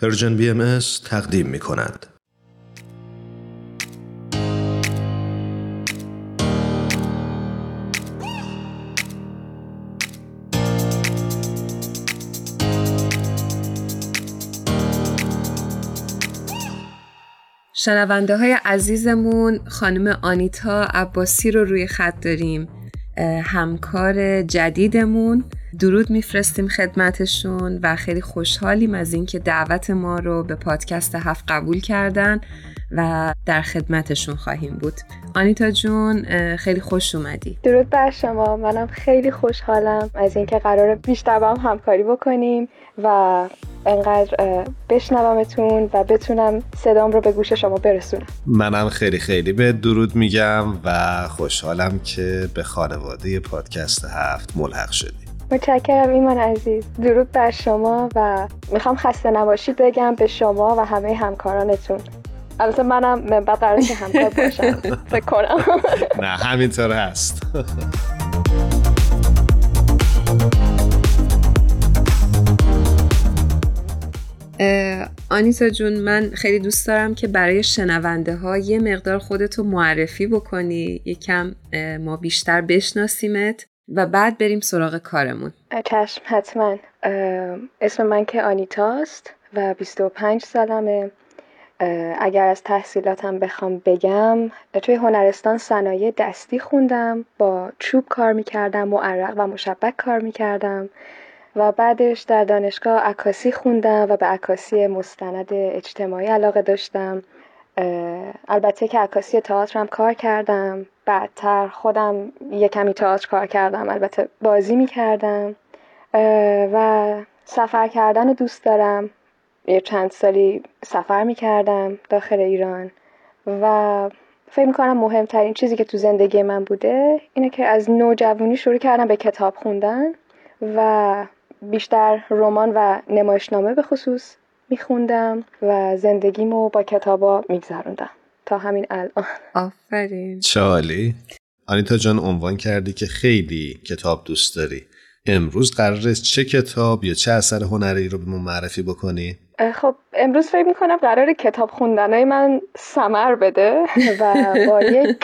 پرژن بی ام تقدیم می کند. شنونده های عزیزمون خانم آنیتا عباسی رو روی خط داریم همکار جدیدمون. درود میفرستیم خدمتشون و خیلی خوشحالیم از اینکه دعوت ما رو به پادکست هفت قبول کردن. و در خدمتشون خواهیم بود. آنیتا جون خیلی خوش اومدی. درود بر شما. منم خیلی خوشحالم از اینکه قرار بیشتر با هم همکاری بکنیم و انقدر بشنومتون و بتونم صدام رو به گوش شما برسونم. منم خیلی خیلی به درود میگم و خوشحالم که به خانواده پادکست هفت ملحق شدی. متشکرم ایمان عزیز. درود بر شما و می‌خوام خسته نباشید بگم به شما و همه همکارانتون. البته منم بعد قرار که همکار باشم. فکر کنم. نه همینطور هست. آنیتا جون من خیلی دوست دارم که برای شنونده ها یه مقدار خودتو معرفی بکنی. یکم ما بیشتر بشناسیمت و بعد بریم سراغ کارمون. چشم حتما. اسم من که آنیتاست و 25 سالمه. اگر از تحصیلاتم بخوام بگم توی هنرستان صنایع دستی خوندم با چوب کار می‌کردم معرق و مشبک کار می‌کردم و بعدش در دانشگاه عکاسی خوندم و به عکاسی مستند اجتماعی علاقه داشتم. البته که عکاسی تئاترم کار کردم. بعدتر خودم یه کمی تئاتر کار کردم البته بازی می‌کردم. و سفر کردن رو دوست دارم. یه چند سالی سفر می‌کردم داخل ایران و فکر می‌کنم مهمترین چیزی که تو زندگی من بوده اینه که از نوجوانی شروع کردم به کتاب خوندن و بیشتر رمان و نمایشنامه به خصوص میخوندم و زندگیمو با کتابا میگذروندم. تا همین الان. آفرین. چالی. آنیتا جان عنوان کردی که خیلی کتاب دوست داری. امروز قراره چه کتاب یا چه اثر هنری رو به ما معرفی بکنی؟ خب امروز فکر می‌کنم قرار کتاب خوندنهای من سمر بده و با یک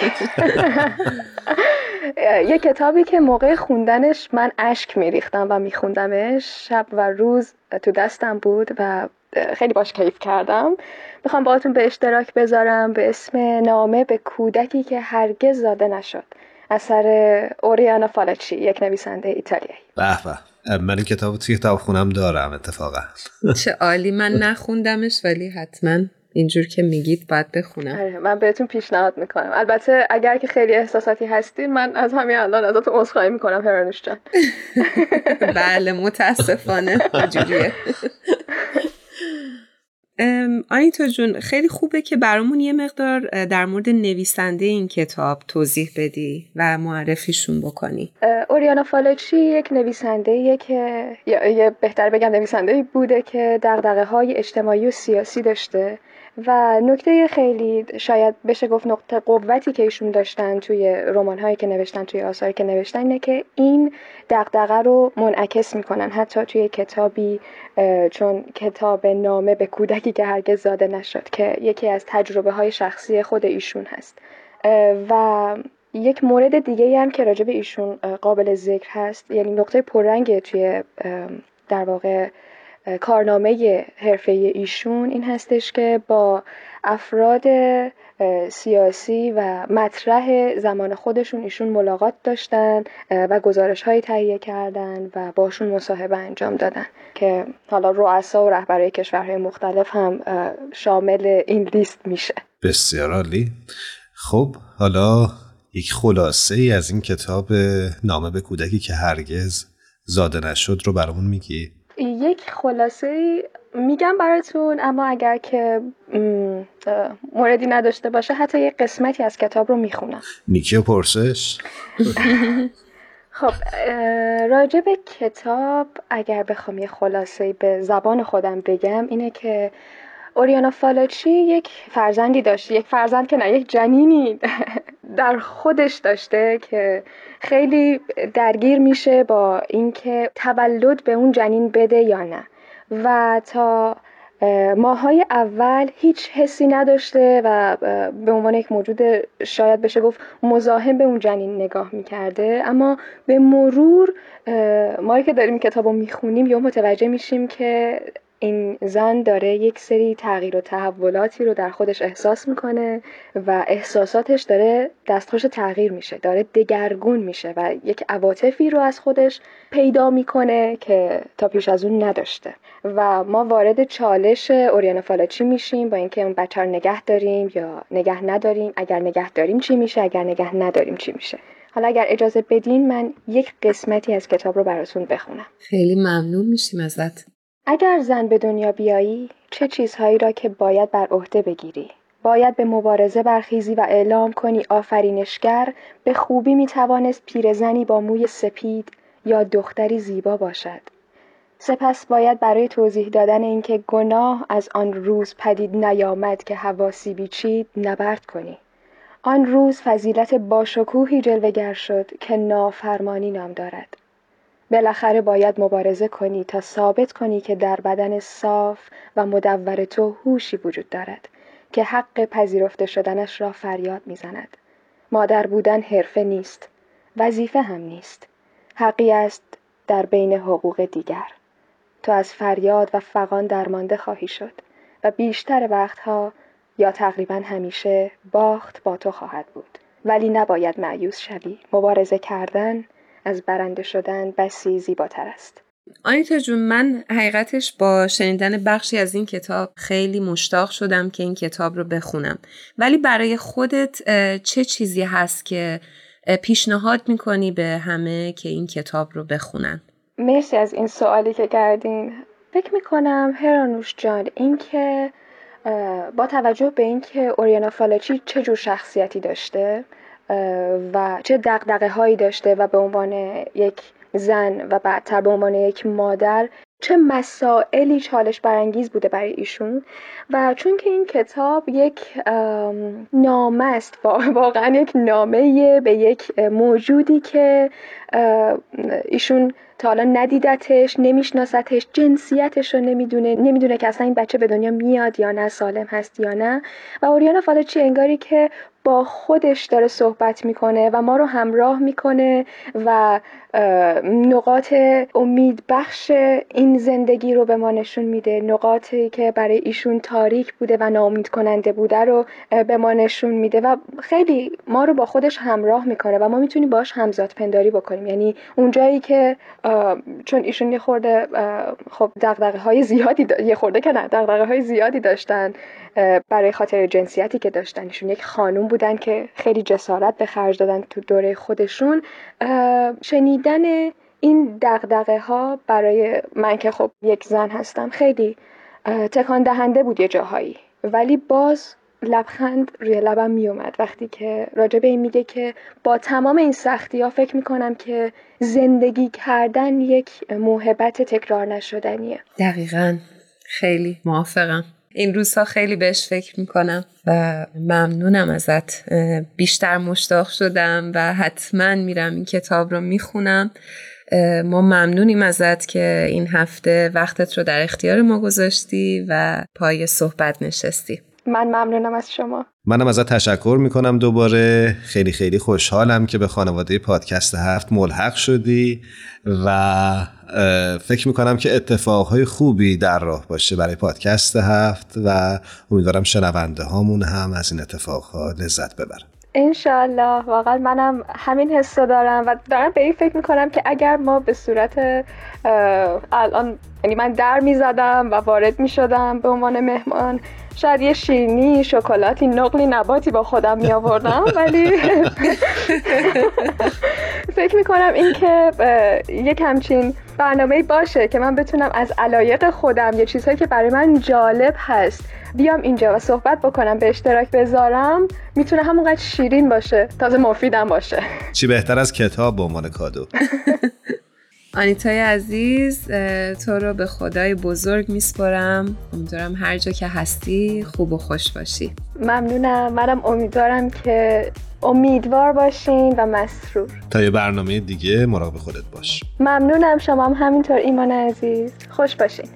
یه کتابی که موقع خوندنش من اشک میریختم و میخوندمش شب و روز تو دستم بود و خیلی باش کیف کردم. می‌خوام باهاتون به اشتراک بذارم به اسم نامه به کودکی که هرگز زاده نشد. اثر اوریانا فالچی یک نویسنده ایتالیایی. به. من این کتاب توی کتاب خونم دارم اتفاقا. چه عالی. من نخوندمش ولی حتما اینجور که میگید باید بخونم. آره، من بهتون پیشنهاد می‌کنم. البته اگر که خیلی احساساتی هستین من از همین الان ازتون عذرخواهی می‌کنم هرانوش جان. بله متاسفانه. جوریه. آنیتا جون خیلی خوبه که برامون یه مقدار در مورد نویسنده این کتاب توضیح بدی و معرفیشون بکنی. اوریانا فالچی یک نویسنده که یا بهتر بگم نویسنده بوده که دقدقه های اجتماعی و سیاسی داشته. و نکته خیلی شاید بشه گفت نقطه قوتی که ایشون داشتن توی رمان هایی که نوشتن توی آثاری که نوشتن اینه که این دقدقه رو منعکس می‌کنن. حتی توی کتابی چون کتاب نامه به کودکی که هرگز زاده نشد که یکی از تجربه های شخصی خود ایشون هست. و یک مورد دیگه هم که راجع به ایشون قابل ذکر هست یعنی نقطه پررنگ توی در واقع کارنامه حرفه ایشون این هستش که با افراد سیاسی و مطرح زمان خودشون ایشون ملاقات داشتن و گزارش های تهیه کردن و باشون مصاحبه انجام دادن که حالا رؤسا و رهبرهای کشورهای مختلف هم شامل این لیست میشه بسیار عالی خب حالا یک خلاصه ای از این کتاب نامه به کودکی که هرگز زاده نشد رو برامون میگی؟ یک خلاصه میگم براتون اما اگر که موردی نداشته باشه حتی یک قسمتی از کتاب رو می‌خونم. نیکی پرسش. خب راجع به کتاب اگر بخوام یه خلاصه به زبان خودم بگم اینه که اوریانا فالاچی یک فرزندی داشته یک فرزند که نه یک جنینی. در خودش داشته که خیلی درگیر میشه با اینکه تولد به اون جنین بده یا نه. و تا ماهای اول هیچ حسی نداشته و به عنوان یک موجود شاید بشه گفت مزاحم به اون جنین نگاه می‌کرده. اما به مرور ما که داریم کتاب رو می‌خونیم یا متوجه میشیم که این زن داره یک سری تغییر و تحولاتی رو در خودش احساس می‌کنه و احساساتش داره دستخوش تغییر میشه داره دگرگون میشه و یک عواطفی رو از خودش پیدا می‌کنه که تا پیش از اون نداشته. و ما وارد چالش اوریانا فالاچی میشیم با اینکه اون بچه رو نگه داریم یا نگه نداریم. اگر نگه داریم چی میشه؟ اگر نگه نداریم چی میشه؟ حالا اگر اجازه بدین من یک قسمتی از کتاب رو براتون بخونم. خیلی ممنون میشیم ازت. اگر زن به دنیا بیایی چه چیزهایی را که باید بر عهده بگیری؟ باید به مبارزه برخیزی و اعلام کنی آفرینشگر به خوبی می‌توانست پیرزنی با موی سپید یا دختری زیبا باشد. سپس باید برای توضیح دادن اینکه گناه از آن روز پدید نیامد که حواسی بیچید نبرد کنی. آن روز فضیلت باشکوهی جلوگر شد که نافرمانی نام دارد. بالاخره باید مبارزه کنی تا ثابت کنی که در بدن صاف و مدور تو هوشی وجود دارد که حق پذیرفته شدنش را فریاد می‌زند. مادر بودن حرفه نیست وظیفه هم نیست. حقی است در بین حقوق دیگر. تو از فریاد و فقان درمانده خواهی شد و بیشتر وقتها یا تقریبا همیشه باخت با تو خواهد بود. ولی نباید معیوس شوی. مبارزه کردن از برنده شدن بسی زیباتر است. آنیتا جون من حقیقتش با شنیدن بخشی از این کتاب خیلی مشتاق شدم که این کتاب رو بخونم. ولی برای خودت چه چیزی هست که پیشنهاد می‌کنی به همه که این کتاب رو بخونن؟ مرسی از این سوالی که کردین. فکر می‌کنم هرانوش جان اینکه با توجه به اینکه اوریانا فالاچی چه جور شخصیتی داشته؟ و چه دقدقه هایی داشته و به عنوان یک زن و بعدتر به عنوان یک مادر چه مسائلی چالش برانگیز بوده برای ایشون. و چون که این کتاب یک نامه است واقعا یک نامه به یک موجودی که ایشون تا حالا ندیدتش نمیشناستش جنسیتش رو نمی‌دونه نمی‌دونه که اصلا این بچه به دنیا میاد یا نه سالم هست یا نه. و اوریانا فالچی انگاری که با خودش داره صحبت می‌کنه و ما رو همراه می‌کنه و نقاط امید بخش این زندگی رو به ما نشون میده. نقاطی که برای ایشون تاریک بوده و ناامید کننده بوده رو به ما نشون میده و خیلی ما رو با خودش همراه می‌کنه و ما می‌تونیم باش همزاد پنداری بکنیم. یعنی اونجایی که چون ایشون یه خورده خب دغدغه های زیادی یه خورده که نه دغدغه های زیادی داشتن برای خاطر جنسیتی که داشتن. ایشون یک خانوم بودن که خیلی جسارت به خرج دادن تو دوره خودشون شنیدن این دغدغه ها برای من که خب یک زن هستم خیلی تکان دهنده بود یه جاهایی. ولی باز لبخند روی لبم میومد وقتی که راجع به این میگه که با تمام این سختی ها فکر می‌کنم که زندگی کردن یک موهبت تکرار نشدنیه. دقیقا. خیلی موافقم. این روزها خیلی بهش فکر می‌کنم و ممنونم ازت. بیشتر مشتاق شدم و حتما میرم این کتاب رو می‌خونم. ما ممنونیم ازت که این هفته وقتت رو در اختیار ما گذاشتی و پای صحبت نشستی. من ممنونم از شما. منم ازت تشکر می‌کنم دوباره. خیلی خیلی خوشحالم که به خانواده پادکست هفت ملحق شدی و فکر می‌کنم که اتفاقهای خوبی در راه باشه برای پادکست هفت و امیدوارم شنونده هامون هم از این اتفاقها لذت ببرن. انشالله واقعا منم همین حس دارم و دارم به این فکر می‌کنم که اگر ما به صورت الان یعنی من در می‌زدم و وارد می‌شدم به عنوان مهمان. شاید یه شیرینی شکلاتی نقلی نباتی با خودم می آوردم ولی فکر می‌کنم این که یک همچین برنامه باشه که من بتونم از علایق خودم یه چیزهایی که برای من جالب هست بیام اینجا و صحبت بکنم به اشتراک بذارم می‌تونه همونقدر شیرین باشه تازه مفیدم باشه. چی بهتر از کتاب به عنوان کادو. آنیتای عزیز تو رو به خدای بزرگ میسپارم. امیدوارم هر جا که هستی خوب و خوش باشی. ممنونم. منم امیدوارم که امیدوار باشین و مسرور. تا یه برنامه دیگه مراقب خودت باش. ممنونم. شما هم همینطور ایمان عزیز. خوش باشین.